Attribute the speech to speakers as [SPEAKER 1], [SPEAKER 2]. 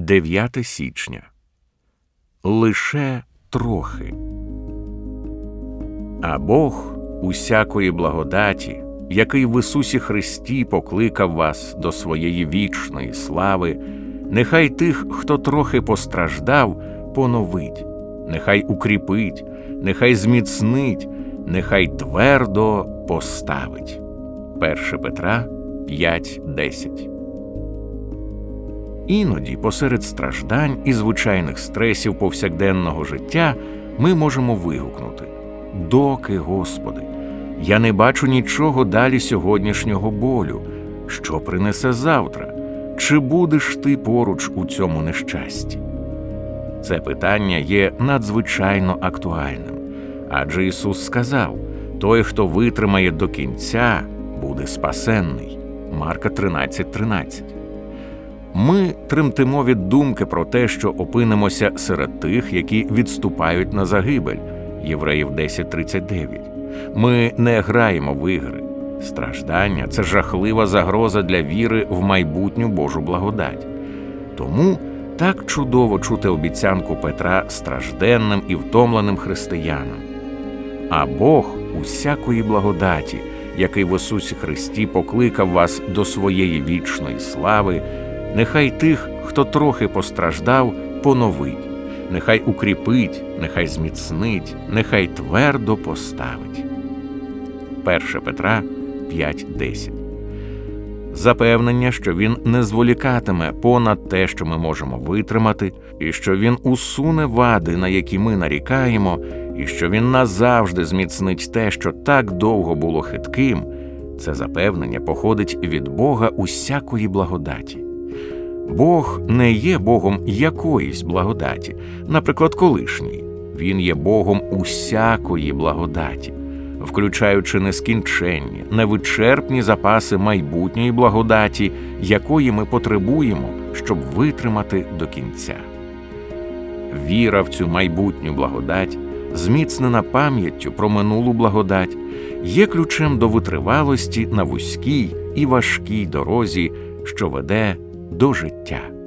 [SPEAKER 1] 9 січня. Лише трохи. А Бог усякої благодаті, який в Ісусі Христі покликав вас до своєї вічної слави, нехай тих, хто трохи постраждав, поновить, нехай укріпить, нехай зміцнить, нехай твердо поставить. 1 Петра 5.10 Іноді, посеред страждань і звичайних стресів повсякденного життя, ми можемо вигукнути Доки, Господи, я не бачу нічого далі сьогоднішнього болю, що принесе завтра, чи будеш ти поруч у цьому нещасті? Це питання є надзвичайно актуальним, адже Ісус сказав: той, хто витримає до кінця, буде спасенний. Марка 13.13 13. Ми тремтимо від думки про те, що опинимося серед тих, які відступають на загибель. Євреїв 10.39. Ми не граємо в ігри. Страждання це жахлива загроза для віри в майбутню Божу благодать. Тому так чудово чути обіцянку Петра стражденним і втомленим християнам. А Бог усякої благодаті, який в Ісусі Христі покликав вас до своєї вічної слави, нехай тих, хто трохи постраждав, поновить, нехай укріпить, нехай зміцнить, нехай твердо поставить. 1 Петра 5.10 Запевнення, що він не зволікатиме понад те, що ми можемо витримати, і що він усуне вади, на які ми нарікаємо, і що він назавжди зміцнить те, що так довго було хитким, це запевнення походить від Бога усякої благодаті. Бог не є Богом якоїсь благодаті, наприклад, колишньої, Він є Богом усякої благодаті, включаючи нескінченні, невичерпні запаси майбутньої благодаті, якої ми потребуємо, щоб витримати до кінця. Віра в цю майбутню благодать, зміцнена пам'яттю про минулу благодать, є ключем до витривалості на вузькій і важкій дорозі, що веде до життя.